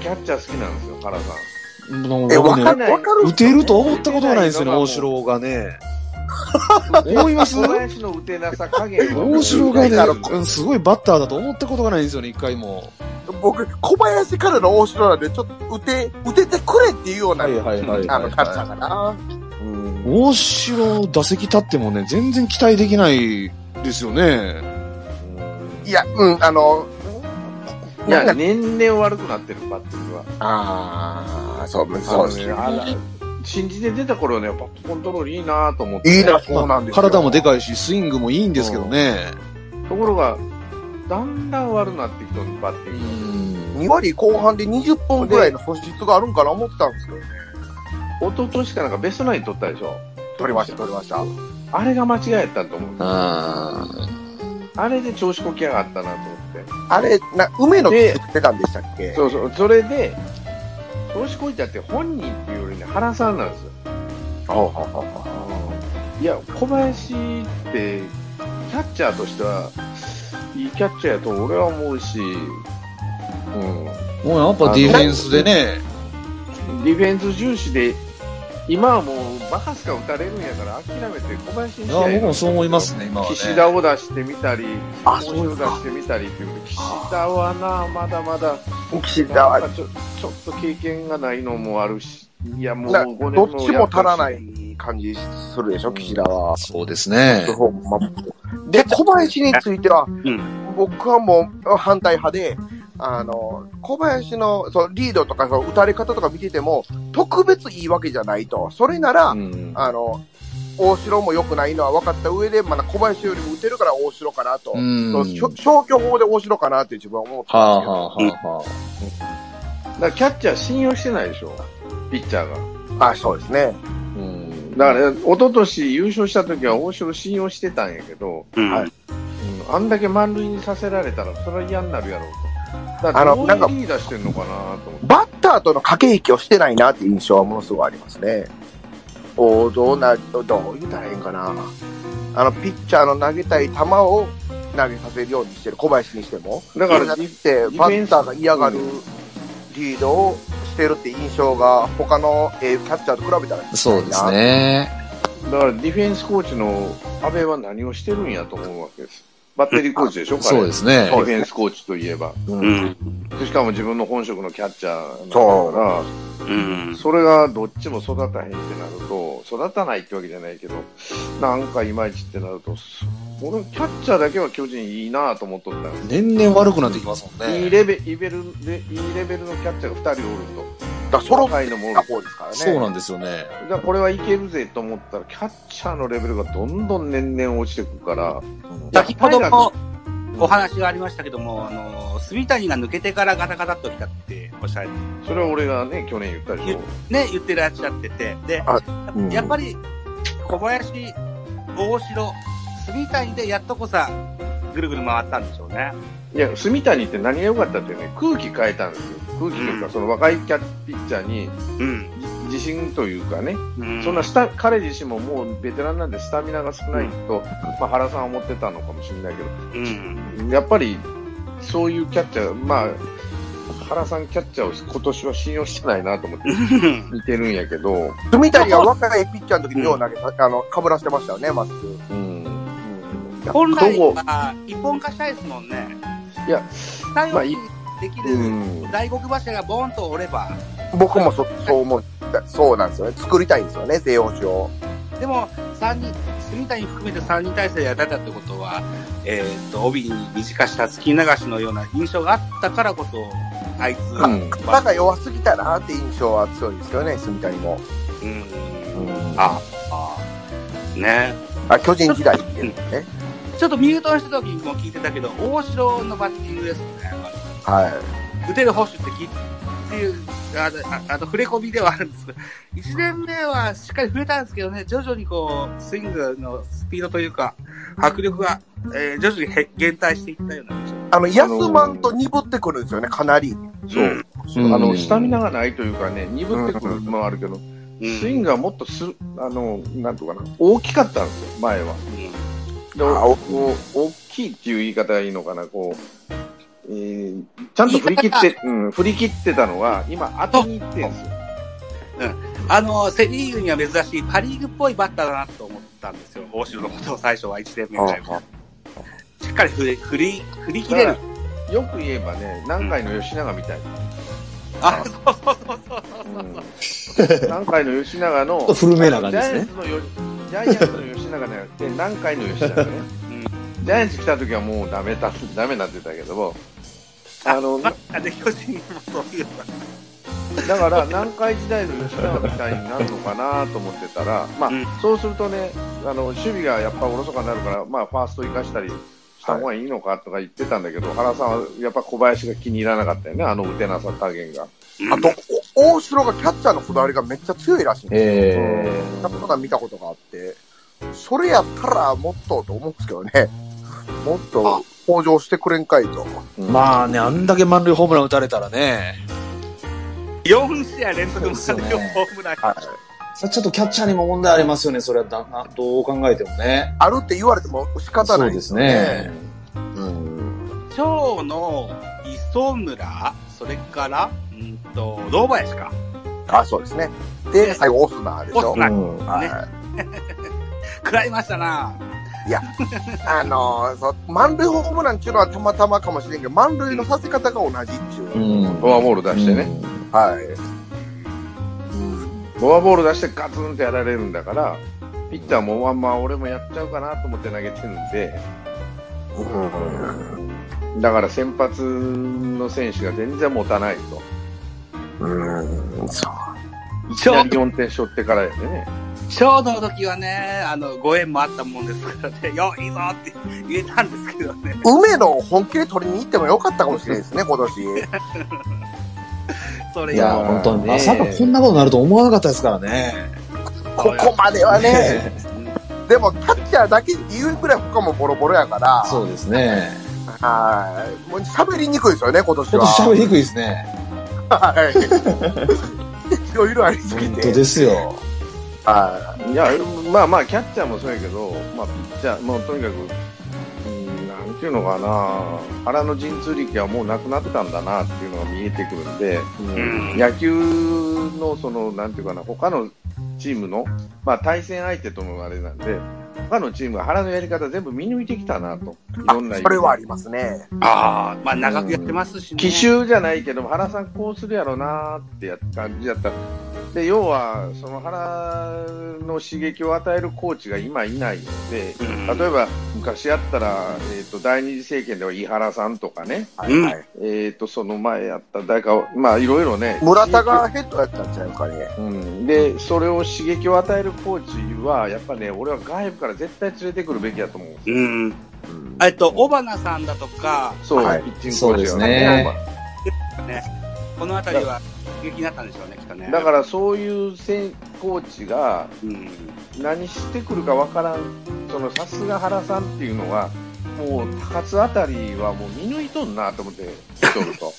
キャッチャー好きなんですよ、原さん。え、わかる、わかる打てると思ったことがないんですよね、大城がね。思います？小林の打てなさ加減は。大城がねすごいバッターだと思ったことがないんですよね、一回も。僕、小林からの大城なんで、ちょっと打て、打ててくれっていうような、あの、キャッチャーかな。うん。大城打席立ってもね、全然期待できないですよね。いや、うん、あの、いや、年々悪くなってる、バッティングは。ああ、そう、そうですね。新人で出た頃はね、バットコントロールいいなと思って。いいな、そうなんですよ。体もでかいし、スイングもいいんですけどね。ところが、だんだん悪くなってきたバッティング。2割後半で20本ぐらいの素質があるんかな思ってたんですけどね。一昨年かなんかベストナイン取ったでしょ取りました、取りました。あれが間違いやったと思う。ああれで調子こきやがったなと思って。あれ、な、梅の木作ってたんでしたっけ？そうそう、それで、調子こいたって本人っていうよりね、原さんなんですよ。ほうほうほうほいや、小林って、キャッチャーとしては、いいキャッチャーやと俺は思うし、うん。もうやっぱディフェンスでね、ディフェンス重視で、今はもうバカスカ打たれるんやから諦めて小林にいや、僕もそう思いますね、今はね。岸田を出してみたり、あ大城を出してみたりっていう岸田はな、まだまだ、う。岸田はちょちょっと経験がないのもあるし、いや、もうな5年どっちも足らない感じするでしょ、岸田は。そうですね。で、小林については、うん。僕はもう反対派で、あの、小林のそうリードとかそう打たれ方とか見てても、特別いいわけじゃないと。それなら、うんあの、大城も良くないのは分かった上で、まだ小林よりも打てるから大城かなと。うんそう消消去法で大城かなって自分は思ってすけど。はあはあはだからキャッチャー信用してないでしょ、ピッチャーが。あそうですね。うん、だから、一昨年優勝した時は大城信用してたんやけど、うん。はいうん、あんだけ満塁にさせられたら、それは嫌になるやろうと。あのなんかリーダーしてんのかなと思って。バッターとの駆け引きをしてないなっていう印象はものすごいありますね。おどうな、どう言ったらいいんかな。あの、ピッチャーの投げたい球を投げさせるようにしてる、小林にしても。だからそれじゃなくて、バッターが嫌がるリードをしてるって印象が、他の、えーキャッチャーと比べたらあそうです。ね。だから、ディフェンスコーチの安倍は何をしてるんやと思うわけです。バッテリーコーチでしょ、彼そうですねデ。ィフェンスコーチといえば。う。うんん。しかも自分の本職のキャッチャーなんだから、うん。それがどっちも育たへんってなると、育たないってわけじゃないけど、なんかいまいちってなると、俺、キャッチャーだけは巨人いいなと思っとった年々悪くなってきますもんね。いいレベル、いいレベルで、いいレベルのキャッチャーが2人おるだから、そろ若いのもおるった方ですからね。そうなんですよね。だからこれはいけるぜと思ったら、キャッチャーのレベルがどんどん年々落ちてくるから、先ほどもお話がありましたけども、あの、住谷が抜けてからガタガタっときたっておっしゃる。それは俺がね、去年言ったでしょ。ね、言ってらっしゃってて。で、あうんやっぱり、小林、大城、住谷でやっとこさ、ぐるぐる回ったんでしょうね。いや、住谷って何が良かったってね、空気変えたんですよ。空気というか、うんその若いキャッピッチャーにうん。自信というかね、うんそんなスタ、彼自身ももうベテランなんでスタミナが少ないと、まあ原さんは思ってたのかもしれないけうん。ど、やっぱり、そういうキャッチャー、まあ、原さんキャッチャーを今年は信用してないなと思って見てるんやけど、住谷が若いピッチャーの時によう投げた、あの、被らしてましたよね、マスク。うん。本来は一本化したいですもんね。いや、まあいできるうん。大黒柱がボーンと折れば、僕もそ、そう思った、そうなんですよね。作りたいんですよね、西洋史を。でも、三人、住谷含めて3人体制でやられたってことは、えーっと、帯に短した突き流しのような印象があったからこそ、あいつ、うん弱すぎたなって印象は強いですけどね、住谷も。うん。あ、あ、ね。あ、巨人時代ってね。ちょっとミュートのした時にも聞いてたけど、大城のバッティングです。はい。打てる保守って聞いていう、あああの、触れ込みではあるんですけど、1年目はしっかり触れたんですけどね、徐々にこう、スイングのスピードというか、迫力が、えー徐々にへ減退していったような。あの、休まんと鈍ってくるんですよね、かなり。そう。うんあの、スタミナがないというかね、鈍ってくるのもあるけど、うんスイングがもっとする、あの、なんとかな、大きかったんですよ、前は。で、あおこう大きいっていう言い方がいいのかな、こう、えーちゃんと振り切って、うん、振り切ってたのは、今、後に行ってんすよ。あの、セリーグには珍しいパリーグっぽいバッターだなと思ったんですよ。大城のことを最初は1年目ぐらいはしっかり振り、振り、振り切れる。よく言えばね、南海の吉永みたいあ、そうそうそうそうそうそう。な。南海の吉永の、ちょっと古めな感じですねジャイアンツのよジャイアンツの吉永じゃなくて、南海の吉永ね。ジャイアンツ来た時はもうダメだ、ダメになってたけども、あの、で巨人にもそういうのが。だから、南海時代の吉永みたいになるのかなと思ってたら、まあ、うんそうするとね、あの、守備がやっぱおろそかになるから、まあ、ファースト生かしたりした方がいいのかとか言ってたんだけど、原さんはやっぱ小林が気に入らなかったよね、あの打てなさ加減が。あと、お大城がキャッチャーのこだわりがめっちゃ強いらしいんですよ。えそんなこと見たことがあって、それやったらもっとと思うんですけどね。もっと向上してくれんかいと。えまあね、あんだけ満塁ホームラン打たれたらね、4試合連続満塁ホームラン。ちょっとキャッチャーにも問題ありますよね、それはだなどう考えてもね。あるって言われても仕方ないそうですね。。うん。今日の磯村、それから、うんと、堂林か。あ、そうですね。で、最後オスナーでしょオス。ナーうんはい。食らいましたなあのーそう、満塁ホームランっていうのはたまたまかもしれんけど、満塁のさせ方が同じっていう。うんフォアボール出してね。はい。フォアボール出してガツンってやられるんだから、ピッチャーもまんま俺もやっちゃうかなと思って投げてるんで、うん。だから先発の選手が全然持たないと。うん。そう。いきなり4点しょってからやでね。ショートの時はね、あの、ご縁もあったもんですからね、よ、いいぞって言えたんですけどね。梅野を本気で取りに行ってもよかったかもしれないですね、今年。それいや、本当に、ねまさかこんなことになると思わなかったですからね。ここまではね。でも、キャッチャーだけっていうぐらい他もボロボロやから。そうですね。はい。もう喋りにくいですよね、今年今は。年喋りにくいですね。はい。いろいろありすぎて。本当ですよ。はいや、まあまあ、キャッチャーもそうやけど、まあ、ピッチャー、もうとにかく、うんなんていうのかな、腹の陣痛力はもうなくなったんだなっていうのが見えてくるんで、うん野球の、その、なんていうかな、他のチームの、まあ、対戦相手とのあれなんで、他のチームが腹のやり方全部見抜いてきたなと。いろんなそれはありますね。ああ、まあ長くやってますしね。奇襲じゃないけど、原さんこうするやろなってや感じだった。で、要は、その原の刺激を与えるコーチが今いないので、うん例えば昔やったら、えっ、と、第二次政権では井原さんとかね、はい、うんはい。えっ、と、その前やった誰か、まあいろいろね。村田がヘッドやったんちゃうかね。うん、で、それを刺激を与えるコーチは、やっぱね、俺は外部から絶対連れてくるべきだと思う。うん。えっと、小花さんだとか、そう、はいピッチングコーチがそうですねこのあたりは刺激になったんでしょうね、きっとね。だからそういう選コーチがうん。何してくるかわからん、そのさすが原さんっていうのは、もう高津あたりはもう見抜いとんなと思って見とると。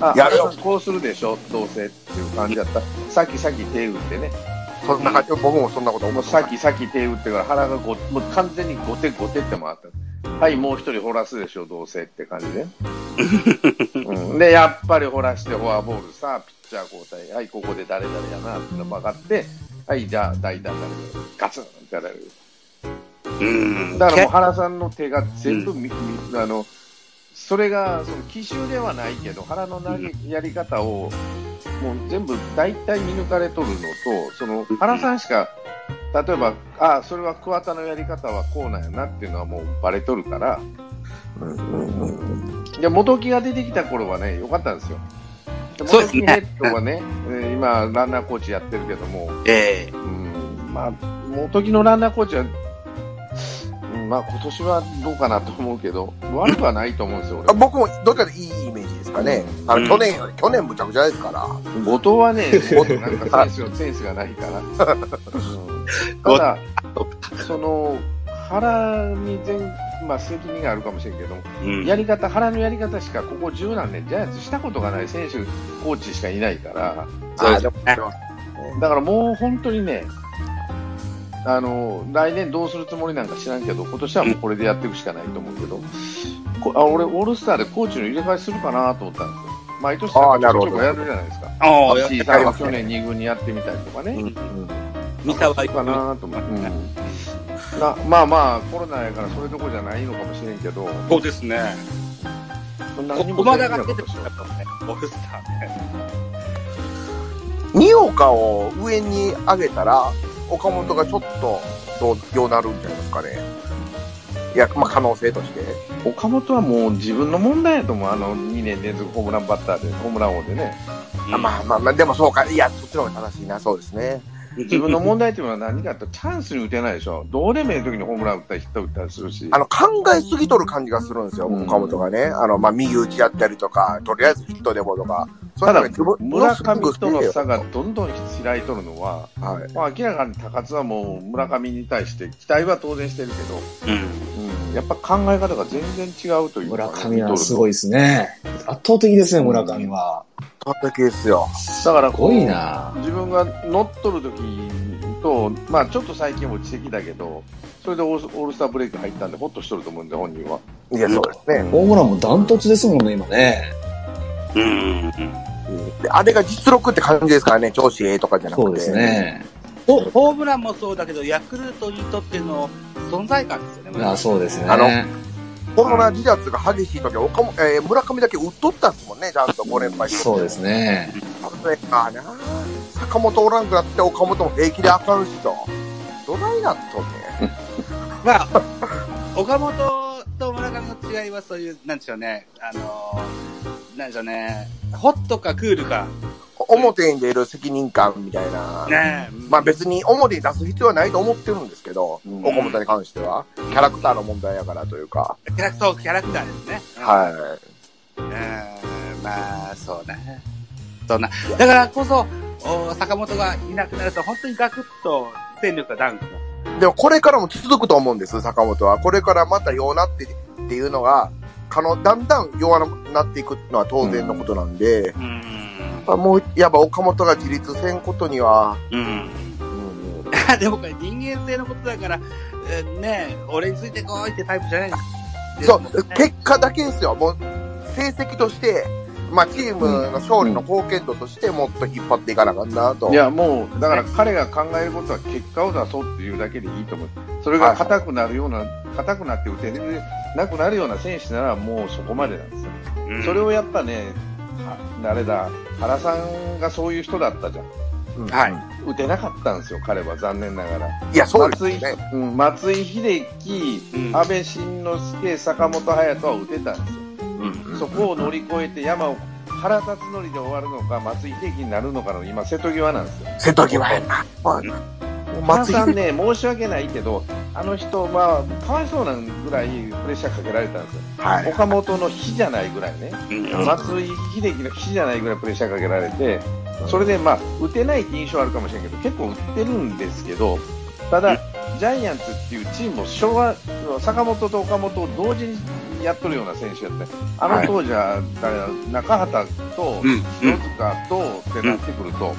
あ、やるこうするでしょ、どうせっていう感じだった。さっきさっき手打ってね、そんな感じ、僕もそんなこと思もうさっきさっき手打ってから腹がごもう完全に後手後手って回った。はい、もう一人掘らすでしょ、どうせって感じで。うん、で、やっぱり掘らしてフォアボールさ、ピッチャー交代、はい、ここで誰々やなっての分かって、はい、じゃあ代打誰々、ガツンってやられる。うん。だからもう原さんの手が全部み、みあの、それが、その奇襲ではないけど、原の投げ、やり方を、もう全部大体見抜かれとるのと、その、原さんしか、例えば、ああ、それは桑田のやり方はこうなんやなっていうのはもうバレとるから、いや、元木が出てきた頃はね、良かったんですよ。で元木ヘッドはね、えー今、ランナーコーチやってるけども、ええ。うんまあ、元木のランナーコーチは、うんまあ今年はどうかなと思うけど、悪くはないと思うんですよ、僕もどっかでいいイメージですかね。あうん。の去年より、去年むちゃくちゃですから。後藤はね、もっとなんかセンスがセンスがないから。うん ただ、その、原に全、まあ責任があるかもしれんけども、うん。やり方、原のやり方しかここ十何年ジャイアンツしたことがない選手、コーチしかいないから、そうですあでもだからもう本当にね、あの、来年どうするつもりなんか知らんけど、今年はもうこれでやっていくしかないと思うけど、こあ俺、オールスターでコーチの入れ替えするかなと思ったんですよ。毎年あーなるほどちょこちょこやるじゃないですか。ああ、や小さんが去年2軍にやってみたりとかね。うんうん三沢かなと思って。うんなまあまあ、コロナやからそれどころじゃないのかもしれんけど、そうですね。駒田が出てましたからね、オールスターね。二岡を上に上げたら、岡本がちょっとどう、どうなるんじゃないですかね。いや、まあ可能性として。岡本はもう自分の問題やと思う。あの2年連続ホームランバッターで、ホームラン王でね。あまあまあまあ、でもそうか。いや、そっちの方が正しいな、そうですね。自分の問題っていうのは何かってチャンスに打てないでしょ。どうでもいい時にホームラン打ったりヒット打ったりするし。あの、考えすぎとる感じがするんですよ、うん岡本がね。あの、まあ、右打ちやったりとか、とりあえずヒットでもとか。そただ村上との差がはどんどん開いとるのは、い。まあ、明らかに高津はもう村上に対して期待は当然してるけど、うん。うん、やっぱ考え方が全然違うというか村上はすごいですね。圧倒的ですね、村上は。完璧ですよ。だからすごいな自分が乗っ取る時と、まあちょっと最近落ちてきたけど、それでオールスターブレイク入ったんで、ほっとしとると思うんで、本人は。いや、そうですね。ホームランもダントツですもんね、今ね。うん。であれが実力って感じですからね、調子ええとかじゃなくて。そうです。ね。ホホームランもそうだけど、ヤクルトにとっての存在感ですよね。あそうですね。あのコロナ離脱が激しい時は岡本、えー村上だけ打っとったんですもんね、ちゃんと5連敗して。そうですね。それかな。坂本おらんくなって岡本も平気であかんしと。どないなっとんね まあ、岡本と村上の違いはそういう、なんでしょうね。あのー、なんでしょうね。ホットかクールか。表に出る責任感みたいな。ねまあ別に表に出す必要はないと思ってるんですけど、うん岡本に関しては。キャラクターの問題やからというか。キャラクター、キャラクターですね。はい。うんまあ、そうね。そんな。だからこそ、お坂本がいなくなると、本当にガクッと戦力がダウンします。でもこれからも続くと思うんです、坂本は。これからまた弱なってっていうのが、可能、だんだん弱くなっていくのは当然のことなんで、うん。まあもう、やっぱ岡本が自立せんことには、うん。うん でもこれ人間性のことだから、えーね俺についてこいってタイプじゃないですそう、結果だけですよ。もう、成績として、まあ、チームの勝利の貢献度としてもっと引っ張っていかなあかんなと。いや、もう、だから彼が考えることは結果を出そうっていうだけでいいと思う。それが硬くなるような、硬くなって打てれなくなるような選手ならもうそこまでなんですよ。うんそれをやっぱね、あ誰だ、原さんがそういう人だったじゃん。うんはい。打てなかったんですよ、彼は残念ながら。いや、そうです松井よね。うん、松井秀喜、うん安倍晋之助、坂本勇人は打てたんですよ。うんそこを乗り越えて山を原辰徳で終わるのか、松井秀喜になるのかの今、瀬戸際なんですよ。瀬戸際やな。う原松井さんね、申し訳ないけど、あの人、まあ、かわいそうなぐらいプレッシャーかけられたんですよ。はい。岡本の日じゃないぐらいね、うん松井秀喜の日じゃないぐらいプレッシャーかけられて、それでまあ、打てないって印象あるかもしれんけど、結構打ってるんですけど、ただ、ジャイアンツっていうチームも昭和、坂本と岡本を同時にやっとるような選手やって、あの当時は、中畑とうん。清塚とってなってくると、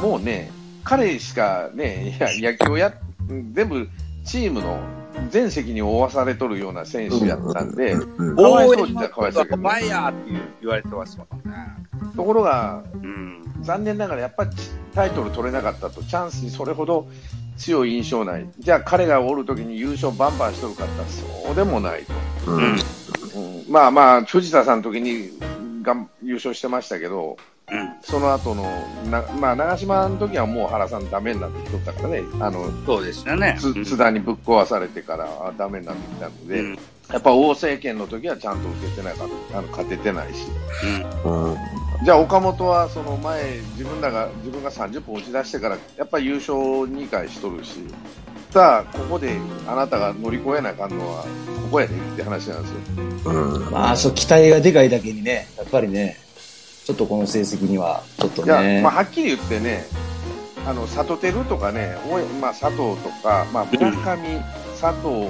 もうね、彼しかね、いや野球をや、全部チームの全責任を負わされとるような選手やったんで、うんかわいそう応援っちゃかわいそうやけどねお前やっていう言われてますもんね。ところが、うん。残念ながらやっぱりタイトル取れなかったと、チャンスにそれほど強い印象ない。じゃあ彼がおるときに優勝バンバンしとるかって言ったらそうでもないと。うんうん、まあまあ、藤田さんの時にがん優勝してましたけど、うん。その後の、なまあ、長島の時はもう原さんダメになってきとったからね、あの、そうですよね。つ津田にぶっ壊されてからあダメになってきたので、うん。やっぱ王政権の時はちゃんと受けてなかった、あの勝ててないし。うんじゃあ岡本はその前、自分らが、自分が30本打ち出してから、やっぱり優勝2回しとるし、さあ、ここであなたが乗り越えなあかんのは、ここやでって話なんですよ。うんまあ、そう、期待がでかいだけにね、やっぱりね、ちょっとこの成績には、ちょっといや、ね。まあ、はっきり言ってね、あの、里照とかね、おいまあ、佐藤とか、まあ、村上、佐藤、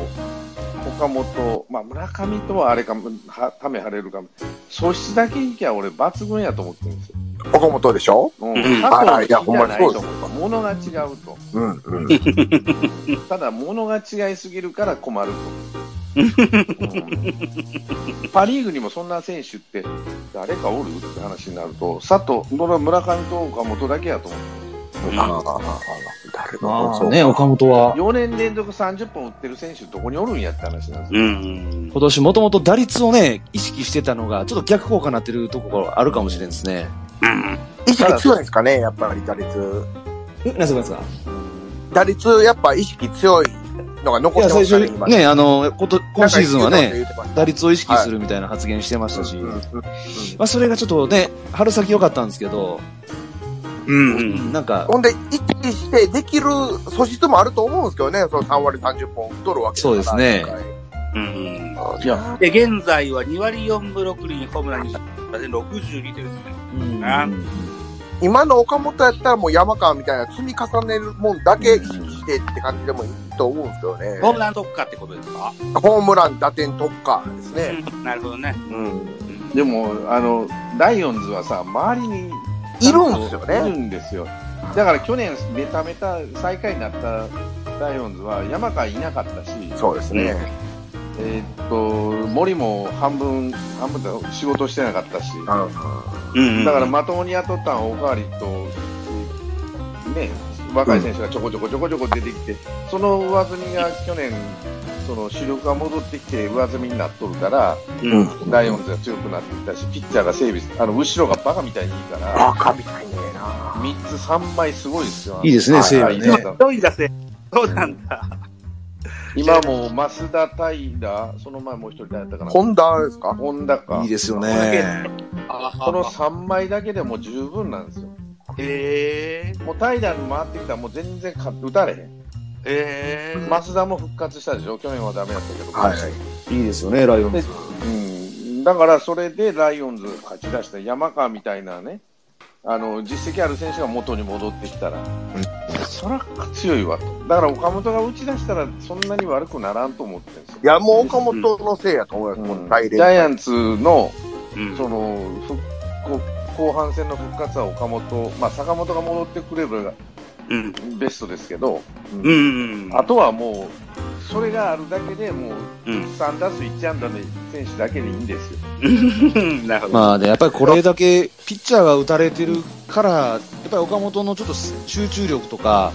岡本、まあ、村上とはあれかも、は、ため晴れるかも。素質だけいきゃ俺抜群やと思ってるんですよ。岡本でしょ？うん、うん佐藤いやほんまにそうです思う。物が違うと。うんうん。ただ、物が違いすぎるから困るパ・リーグにもそんな選手って誰かおる？って話になると、佐藤、村上と岡本だけやと思う。ああ、誰まあね、岡本は、4年連続30本打ってる選手どこにおるんやって話なんですうよ。ん。今年もともと打率をね、意識してたのが、ちょっと逆効果になってるところあるかもしれんですね。うん。意識強いんですかね、やっぱり打率。え、すか？打率、やっぱ意識強いのが残いや、ってますかね、最初、今ね、あの、こと今シーズンはね、打率を意識するみたいな発言してましたし、まあそれがちょっとね、春先良かったんですけど、うん。うん。なんか、ほんで、意識してできる素質もあると思うんですけどね、その3割30本打っとるわけだからそうですねうん。いや、で、現在は2割4分6厘、ホームランにで62ですね。うんあ今の岡本やったらもう山川みたいな積み重ねるもんだけ意識してって感じでもいいと思うんですけどね。ホームラン特化ってことですか？ホームラン、打点特化ですね。うんなるほどね。うん。でも、あの、ライオンズはさ、周りにいるんですよいるね。んですよ。だから去年、メタメタ最下位になったライオンズは山川いなかったし、そうですね。えーっと、森も半分、半分だ仕事してなかったし、うんだからまともに雇ったんはおかわりと、ね、若い選手がちょこちょこちょこちょこ出てきて、その上積みが去年、その主力が戻ってきて上積みになっとるから、うん。ライオンズが強くなってきたし、ピッチャーが整備、あの、後ろがバカみたいにいいから、バカみたいねえな。3つ3枚すごいですよ。いいですね、はい西武ね。どういう出せそうなんだ。今も増田平、その前もう一人誰やったかな。ホンダですか？本田か。いいですよね。この3枚だけでも十分なんですよ。へえ。もう平に回ってきたらもう全然か打たれへん。へえ。増田も復活したでしょ？去年はダメだったけど。はい。いいですよね、ライオンでズ。うん。だからそれでライオンズが勝ち出した山川みたいなね、あの、実績ある選手が元に戻ってきたら、そら強いわと。だから岡本が打ち出したらそんなに悪くならんと思ってるんですよ。いや、もう岡本のせいやと思います、こうんの大連。ジャイアンツの、うんその、復こ後半戦の復活は岡本、まあ坂本が戻ってくればうん。ベストですけど、うん。あとはもう、それがあるだけでもう、うん。3打数1安打の選手だけでいいんですよ。なるほど。まあね、やっぱりこれだけピッチャーが打たれてるから、やっぱり岡本のちょっと集中力とか、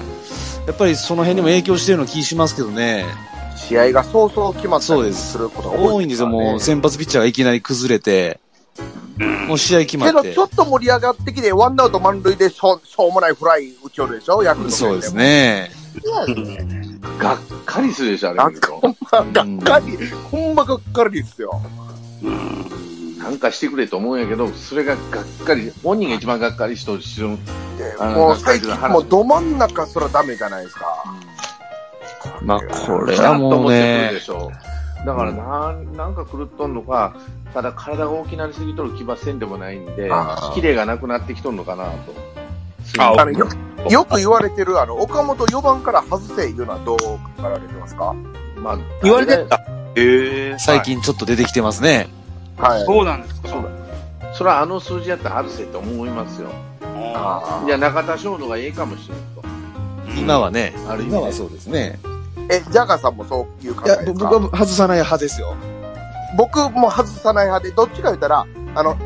やっぱりその辺にも影響してるような気しますけどね。試合が早々決まったりそうですすることが多い多いんですよ、もうう先発ピッチャーがいきなり崩れて、もう試合決まけど、ってちょ。っと盛り上がってきて、ワンアウト満塁でしょしょうもないフライ打ちよるでしょヤクルトそうです。ね。がっかりするでしょ、あれ見ると。がっかり、ほんまがっかりですよ。なんかしてくれと思うんやけど、それががっかり、本人が一番がっかりしとるし、もう最近もうど真ん中すらダメじゃないですか。まあ、これはもうんと思ってくるねで、しょ。だからなん、なんか狂っとんのか、ただ体が大きなりすぎとる気はせんでもないんであー、キレがなくなってきとんのかなと。ああのよよく言われてる、あの、岡本4番から外せいうのはどう考えられてますか？まあ、言われてた。へえ。最近ちょっと出てきてますね。はい。そうなんですか？そうだ。それはあの数字やったら外せと思いますよ。ああいや、中田翔のがええかもしれんと。今はね。ある意味ね今はそうですね。ーえ、ジャガーさんもそういう考いや、えですか？僕は外さない派ですよ。僕も外さない派で、どっちか言ったら、あの、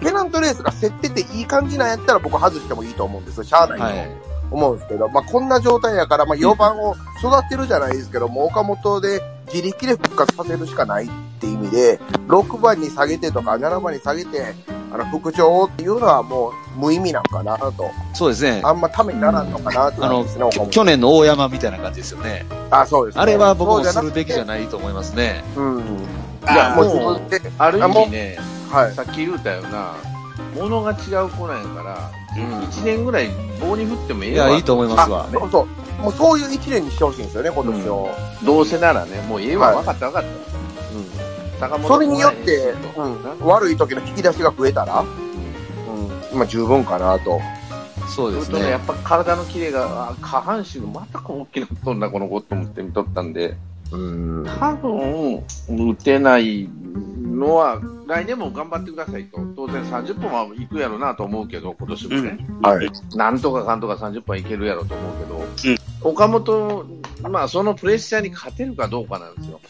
ペナントレースが競ってていい感じなんやったら僕外してもいいと思うんですよ。しゃあないと。はい。思うんですけど、まあ、こんな状態やから、まあ、4番を育てるじゃないですけども、岡本で自力で復活させるしかないって意味で、6番に下げてとか、7番に下げて、あの、副長っていうのはもう無意味なんかなと。そうですね。あんまためにならんのかなってあの。去年の大山みたいな感じですよね。あ、そうです、ね。あれは僕もするべきじゃい。ないと思いますね。うん。いあや、もう自分で、ある意味ね、はい。さっき言うたよな、ものが違う子なんやから、うん1年ぐらい棒に振ってもえいえわ。や、いいと思いますわあ、。そうそう。もうそういう一年にしてほしいんですよね、今年を。どうせならね、もうええわ、はい分かった分かった。それによって、ううんん、悪い時の引き出しが増えたら、うん、まあ十分かなと。そうですね、やね。っぱ体のキレが、あ下半身がまたこう大きなっとんな、この子と思って見とったんで、うん。多分、打てないのは、来年も頑張ってくださいと。当然30本は行くやろなと思うけど、今年もね。はい。なんとかかんとか30本いけるやろと思うけど、岡本、まあそのプレッシャーに勝てるかどうかなんですよ。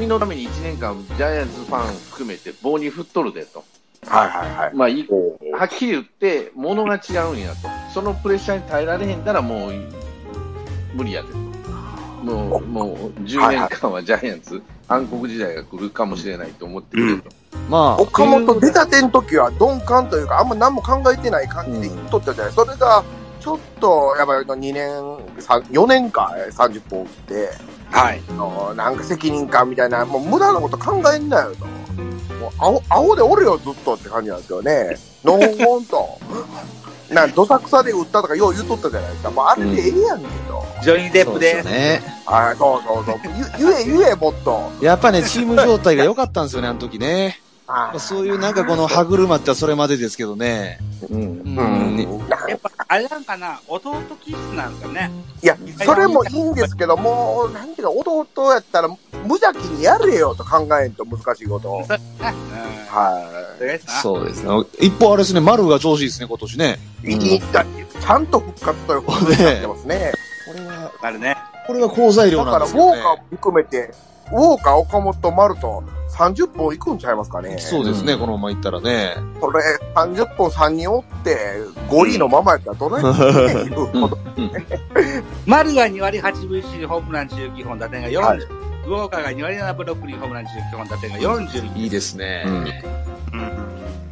君のために1年間、ジャイアンツファン含めて棒に振っとるでと。はいはいはい。まあ、はっきり言って、物が違うんやと。そのプレッシャーに耐えられへんたらもう、無理やでと。もう、もう、10年間はジャイアンツ、暗黒時代が来るかもしれないと思ってくれと。まあ、岡本出たての時は鈍感というか、あんま何も考えてない感じで言っとったじゃない。それが、ちょっと、やっぱり2年、3 4年か、30本起きて、はい。あのなんか責任感みたいな、もう無駄なこと考えんなよと。もう青、青でおるよ、ずっとって感じなんですよね。のほほんと。なんどさくさで打ったとかよう言っとったじゃないですか。もうあれでええやんけと。ジョニー・デップです。そうね。はい、そうそうそう。ゆ言え、言え、もっと。やっぱね、チーム状態が良かったんですよね、あの時ね。あまあそういうなんかこの歯車ってそれまでですけどね。うん。うんうん。やっぱ、あれなんかな、弟気質なんですよね。いや、それもいいんですけど、もう、なんていうか、弟やったら、無邪気にやれよと考えんと難しいことを。そう。はそれですな。そうですね。一方あれですね、丸が調子いいですね、今年ね。い。いいだちゃんと復活ということになってますね。これは、あるね。これは好材料だから、ウなんですよね。ォーカーも含めて、ウォーカー、岡本、丸と30本いくんちゃいますかね。そうですね、このままいったらね。それ、30本3人おって、5位のままやったらどれだけいうこと。丸が2割8分1厘、ホームラン19本、打点が40。はいウォーカーが2割7分6厘、ホームラン19本、打点が40。いいですね。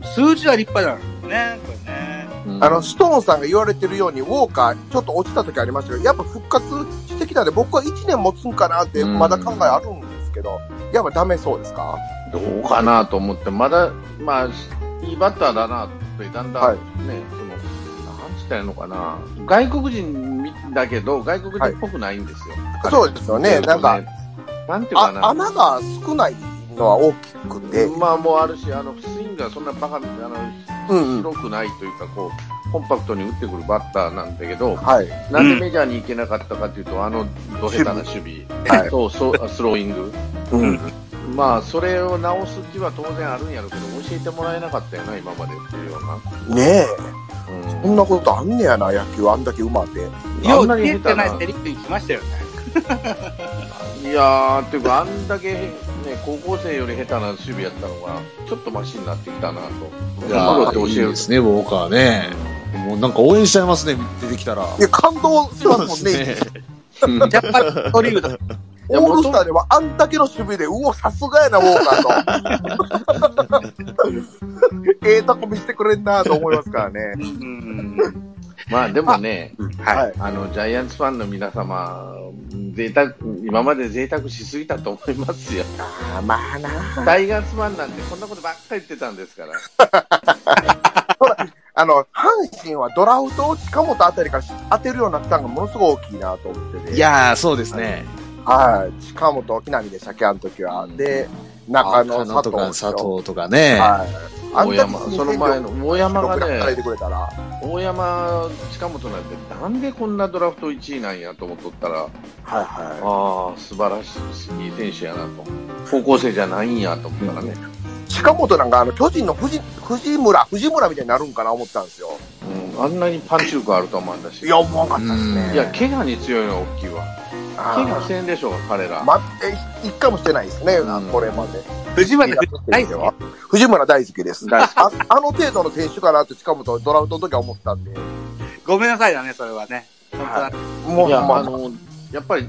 数字は立派なんですね、これね。うんあの、ストーンさんが言われてるように、ウォーカー、ちょっと落ちた時ありましたけど、やっぱ復活してきたんで、僕は1年持つんかなって、うんまだ考えあるんですけど、やっぱダメそうですか？どうかなと思って、まだ、まあ、いいバッターだなって、だんだんね、はいその、なんつったらいいのかな、外国人だけど、外国人っぽくないんですよ。そうですよね。なんか、なんていうかあな。穴が少ないのは大きくて、まあ、もうあるし、あの、スイングがそんなバカ、あの、うんうん。広くないというか、こう、コンパクトに打ってくるバッターなんだけど、はい。なんでメジャーに行けなかったかというと、あの、ど下手な守備、はいと、そうスローイング。うん。まあ、それを直す気は当然あるんやろうけど、教えてもらえなかったよな、今までっていうような。ねえ。うんそんなことあんねやな、野球あんだけうんなに下手な出てないセリフに来ましたよね。いやー、っていうか、あんだけ、ね、高校生より下手な守備やったのが、ちょっとマシになってきたなと。いやプロって教えるいいですね、ウォーカーね。もうなんか応援しちゃいますね、出てきたら。いや、感動しますもんね。うんやっぱりトリウッド。オールスターではあんだけの守備で、うお、さすがやな、ウォーカーと。ええとこ見せてくれんなと思いますからね。うん。まあでもね、はい。い。あの、ジャイアンツファンの皆様、贅沢、今まで贅沢しすぎたと思いますよ。あーまあな。タイガースファンなんてこんなことばっかり言ってたんですから。あの、阪神はドラフトを近本あたりから当てるようになったのがものすごい大きいなと思ってて。いやー、そうですね。はい。近本、沖波でしたっけ、あの時は。で、中野、佐藤。佐藤とかね。はい。大山、その前の大山がね、てくれたら。大山、近本なんてなんでこんなドラフト1位なんやと思っとったら、はいはああ、素晴らしい、いい選手やなと。高校生じゃないんやと思ったらね。い。近本なんか、あの、巨人の藤藤村、藤村みたいになるんかな思ったんですよ。うん、あんなにパンチ力あると思うんだし。いや、思わなかったですね。いや、怪我に強いのは大きいわ。あ怪我ーせんでしょう、彼ら。ま、え、一回もしてないですね、うんこれまで。藤村大好き。藤村大好きです。ああの程度の選手かなって近本ドラフトの時は思ったんで。ごめんなさいだね、それはね。本当だ。いや、もう、まあの、やっぱり、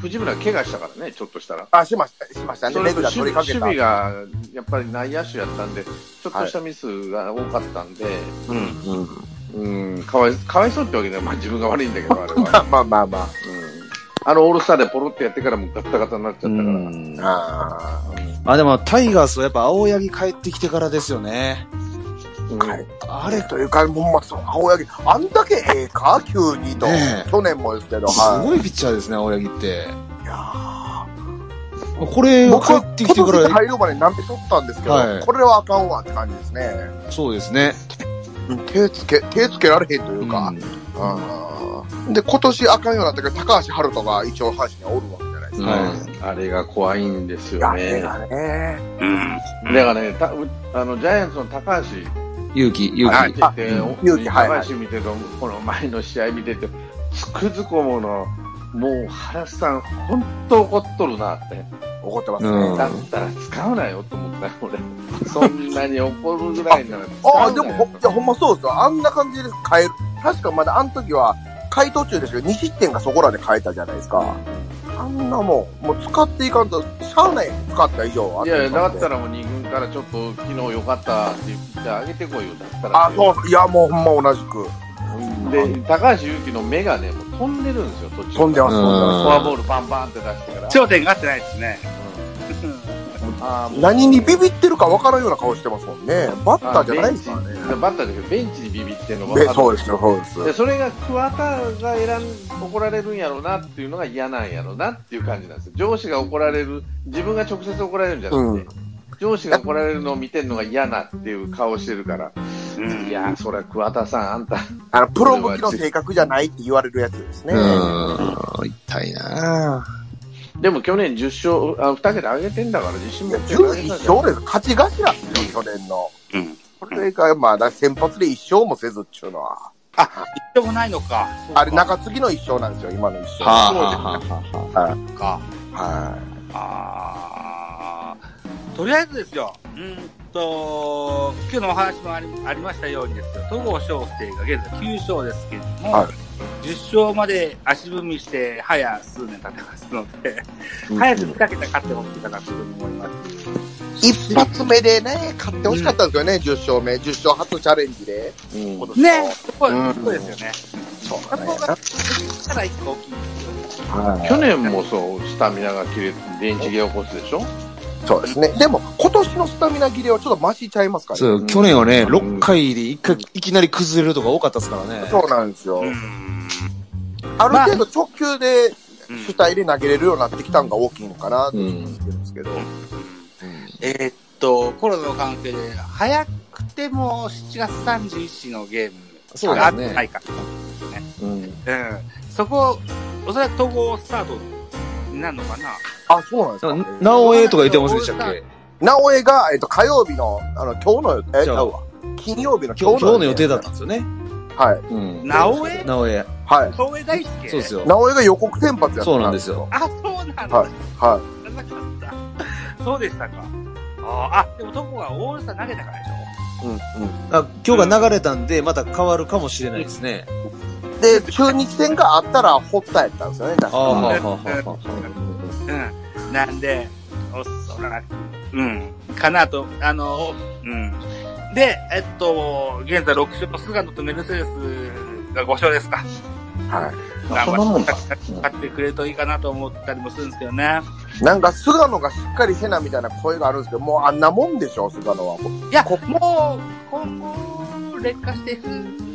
藤村怪我したからね、ちょっとしたら。あ、しました、しましたね。レグラー取守備守りかけた。備が、やっぱり内野手やったんで、ちょっとしたミスが多かったんで、うん。うん、うん、かわい、かわいそうってわけでは、まあ自分が悪いんだけど、あれは。まあまあまあ。うん。あの、オールスターでポロってやってからもガッタガタになっちゃったうから。んああ、でもタイガースはやっぱ青柳帰ってきてからですよね。うんあ。はい。あれ、というか、もうまあ、そう、青柳、あんだけええか、急にと。ねえ去年もですけど、すはごいピッチャーですね、青柳って。い。いやこれー僕はが帰ってきて今年から、入るまで舐めとったんですけど、はいこれはあかんわって感じですね。そうですね。手つけ、手つけられへんというか、うんで、今年あかんようになったけど、高橋遥人が一応阪神にはおるわけじゃないですか。うんあれが怖いんですよね。あれがね。うん。だからね、たうあの、ジャイアンツの高橋勇気、勇見気。てて、うんお勇気はい見てて、この前の試合見てて、つくづく思うの、もう原さん、本当怒っとるなって。怒ってますね。うんだったら使うなよと思ったよ、俺。そんなに怒るぐらいなら使うなよ。あ あ、でもほ、いや、ほんまそうですよ。あんな感じで変える。確かまだあの時は、回答中ですけど、2失点がそこらで変えたじゃないですか。あんなもん、もう使っていかんと、しゃあないよ使った以上は。いやいや、だったら。らもう2軍からちょっと昨日良かったって言ってあげてこいよ、だったら。あ、そう、いや、もうほんま同じく。で、高橋優希の目がね、もう飛んでるんですよ、途中。飛んでます、フォアボールバンバンって出してから。頂点が合ってないですね。あーす。何にビビってるか分からんような顔してますもんね。バッターじゃないですからね。バッターだけど、ベンチにビビってんので分かそうですよ、そうです。でそれが桑田が選ん怒られるんやろうなっていうのが嫌なんやろうなっていう感じなんですよ。上司が怒られる、自分が直接怒られるんじゃなくて、上司が怒られるのを見てるのが嫌なっていう顔してるから、うんいやー、それは桑田さん、あんた、あの、プロ向きの性格じゃないって言われるやつですね。うん。痛いなでも去年10勝、あ2桁上げてんだから自信持って投げ11たじゃん勝です。勝ち頭ですよ、去年の。うん。これが、まあ、だ先発で1勝もせずっていうのは。あ、一勝もないのか。あれ、中継ぎの1勝なんですよ、今の1勝。はあ、はあ、はあ、はか。はあーとりあえずですよ。うんと、今日のお話もありありましたようにですよ。戸郷翔征が現在9勝ですけれども、はい10勝まで足踏みして、早数年経ってますので、早く2桁勝ってほしいかなというふうに思います。い。一発目でね、勝ってほしかったんですよね、10勝目。10勝初チャレンジで。うんねすごい、うんすごいですよね。そうそこが、から一個大きいんですよ。はい去年もそう、スタミナが切れて、電池切れ起こすでしょ？そうですね。でも、今年のスタミナ切れはちょっと増しちゃいますからね。そう、去年はね、うん6回で一回、いきなり崩れるとか多かったですからね。そうなんですよ。うん。ある程度直球でうん主体で投げれるようになってきたのが大きいのかなとう思ってん。るんですけど。えーっと、コロナの関係で、早くても7月31日のゲームそうがあですね。ってないか。うん。うん。そこ、おそらく統合スタートになるのかな？あ、そうなんですか？なおえとか言ってませんでしたっけ？なおえが、えっと、火曜日の、あの、今日の、え、ちじゃうわ。金曜日の今日今日の予定だったんですよね。はい。うん。なおえ？なおえ。はい。東映大輔？そうですよ。なおえが予告先発やったそうなんですよ。あ、そうなんだ。はいは知らなかった。そうでしたか。あーあ、でもトコがオールスター投げたからでしょ？い。うん、あ今日が流れたんで、また変わるかもしれないですね。うん。で、中日戦があったら、ホッタやったんですよね、確かはあ、はあ、はあ。うん。なんで、おそらく、うん。かなと、あの、うん。で、えっと、現在6勝、菅野とメルセデスが5勝ですか。は頑そんなもんか張って勝ってくれるといいかなと思ったりもするんですけどね。い。なんか、菅野がしっかりせなみたいな声があるんですけど、もうあんなもんでしょ、菅野は。いや、こもう、今後、劣化していく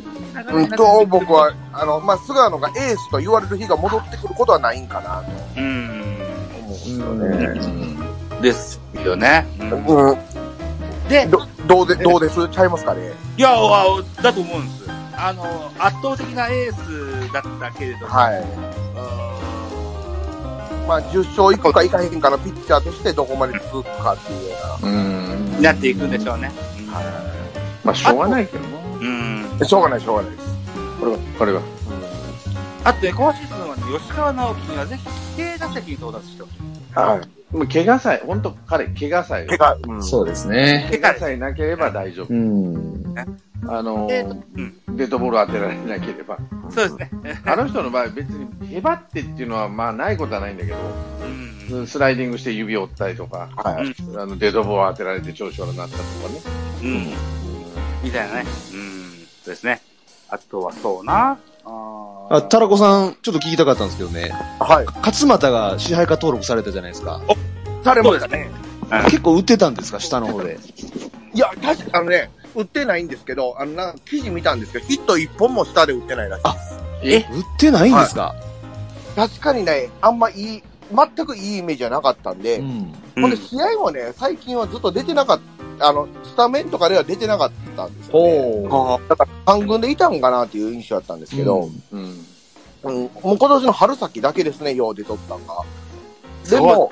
と、僕は、あの、まあ、菅野がエースと言われる日が戻ってくることはないんかなとうん。思うんですよね。ですよね。うん。で、ど、どうで、どうです？ちゃいますかね？いや、あだと思うんです。あの、圧倒的なエースだったけれども、はい。うまあ、10勝いくかいかへんかのピッチャーとしてどこまで続くかっていうよううん。んなっていくんでしょうね。な。はまあ、しょうがないけどな。うん。い。しょうがない、しょうがないです。これは、これは。あとね、今シーズンはね、吉川直樹にはぜひ規定打席に到達してほしい。はい。もう怪我さえ、本当彼、怪我さえ。怪我、うん。そうですね。怪我さえなければ大丈夫。うん。あのえーとーうん。デッドボール当てられなければ。そうですね。あの人の場合、別にへばってっていうのは、まあ、ないことはないんだけうん。ど、スライディングして指を折ったりとか、はい。あのデッドボール当てられて調子悪くなったとかね。うん。みたいなね。うん。そうですね。あとはそうな。ああ、タラコさん、ちょっと聞きたかったんですけどね。はい。勝俣が支配下登録されたじゃないですか。誰もですね。結構打ってたんですか？下の方で。いや、確かあのね、売ってないんですけど、あのな、記事見たんですけど、ヒット1本も下で売ってないらしいです。え？打ってないんですか、確かにね、あんまいい、全くいいイメージじゃなかったんで、うん。ほんで試合もね、最近はずっと出てなかった、あの、スタメンとかでは出てなかったんですよ、ね。ほだから、半軍でいたんかなっていう印象だったんですけど、うんうん。うん、もう今年の春先だけですね、よう出とったんが。でも、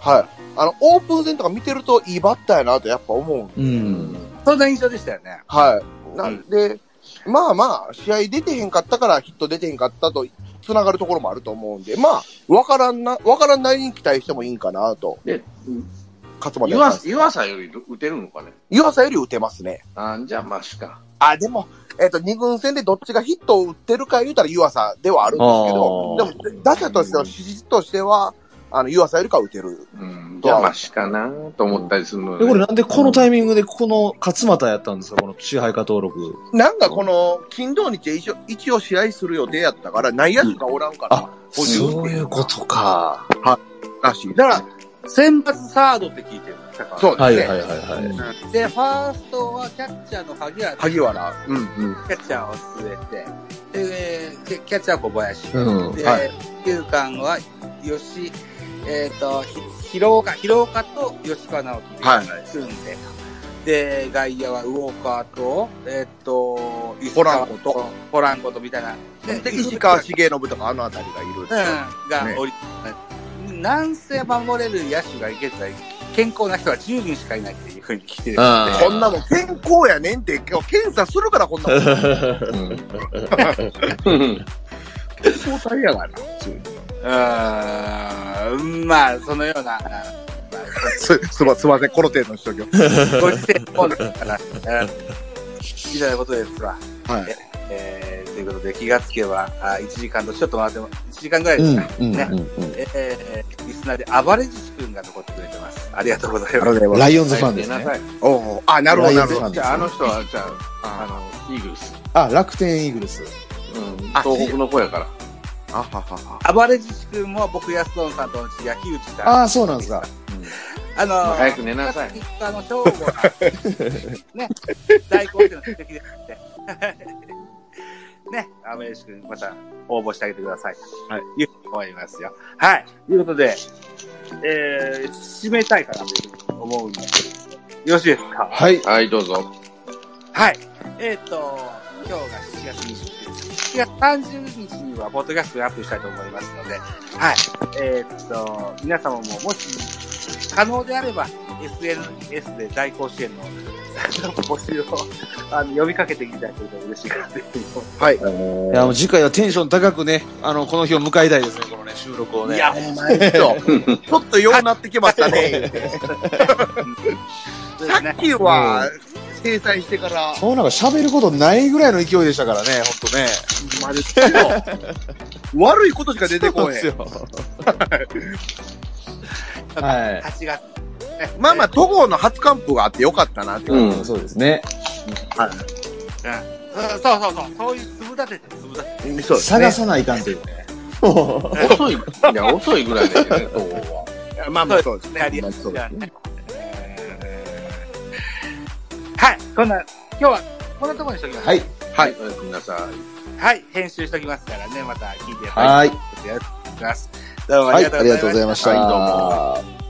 はい。あの、オープン戦とか見てるといいバッターやなとやっぱ思うんう。うんそんな印象でしたよね。はい。なんで、まあまあ、試合出てへんかったからヒット出てへんかったと、繋がるところもあると思うんで、まあ、わからんな、わからんなりに期待してもいいんかなと。で、勝間湯浅湯浅より打てるのかね？湯浅より打てますね。あじゃあマシか。あ、でも、えっ、と、二軍戦でどっちがヒットを打ってるか言うたら湯浅ではあるんですけど、あでも、打者としての指示としては、あの、湯浅よりか打てる。うん。じゃあマシかなと思ったりするので、これなんでこのタイミングでこの勝俣やったんですか？この支配下登録。なんかこの、金土日一応、一応試合する予定やったから、内野手がおらんから、補充そういうことか。らしい。だから、選抜サードって聞いてる。そうはいですね。はいはいはい。で、ファーストはキャッチャーの萩原。萩原。うんうん。キャッチャーを据えて、で、キャキャッチャーは小林。うん。で、はい球間は吉、えっ、と、ひ広岡、広岡と吉川直樹ではい組んで、で、外野は魚川と、えっ、と、石ポラ川ンコと、ポランコとみたいな。で、石川重信とかあのあたりがいる。うん、がね降り、なんせ守れる野手がいけたら、健康な人は10人しかいないっていうふうに聞いてる。こんなもん健康やねんって、今日検査するからこんなもん。健康体やがな。うーん、まあ、そのような、す、すま、すません、この程度にしときよ。ご時世もん。ですから、うん。みたいなことですわ。はい。えー、ということで気がつけば、あ1時間とちょっと回っても、1時間ぐらいですか。ね。うんうん。えー、リスナーで暴れじし君が残ってくれてます。ありがとうございます。ありがとうございます。ライオンズファンですね。おおあ、なるほど、なるほど。じゃあ、あの人は、じゃあ、あの、イーグルス。あ、楽天イーグルス。うん。あ東北の子やから。あははは。暴れじし君も僕、安藤さんと同じ野球打ちだ。ああ、そうなんですか。あのー、早く寝なさい。あの、正午が、ね、大好評の素敵ですって。ね、アメリカ君、また応募してあげてください。はい。いうふうに思いますよ。はい。ということで、えー、締めたいかなというふうに思うんですけど、よろしいですか？はい。はい、どうぞ。はい。えっ、と、今日が7月29日。7月30日には、ポッドキャストをアップしたいと思いますので、はい。えっ、と、皆様ももし、可能であれば、SNS で大甲子園の募集をあの呼びかけていただけると嬉しいかなというふうに思います。はい。いや、もう次回はテンション高くね、あの、この日を迎えたいですね、このね、収録をね。いや、ほんまにちょ ちょっとようなってきましたね。さっきは、制裁してから、そうなんか喋ることないぐらいの勢いでしたからね、ほんとね。まですよ。悪いことしか出てこへん。そうですよ。はい。8月。まあまあ、戸郷の初完封があってよかったなって。うん。そうですね。はい。うんそうそうそう、そういう粒立てて、粒立てて。そうですね。探さないかんというね。遅い、いや、遅いぐらいだよね、東郷は。まあまあ、そうですね。やりやほんますにそうですね。はい、こんな、今日はこんなところにしときます。はい。はい、おやすみなさい。はい、編集しときますからね、また聞いてはい。よろしくお願いします。どうもあはい。りがとうございました。ありがとうございました。はいどうも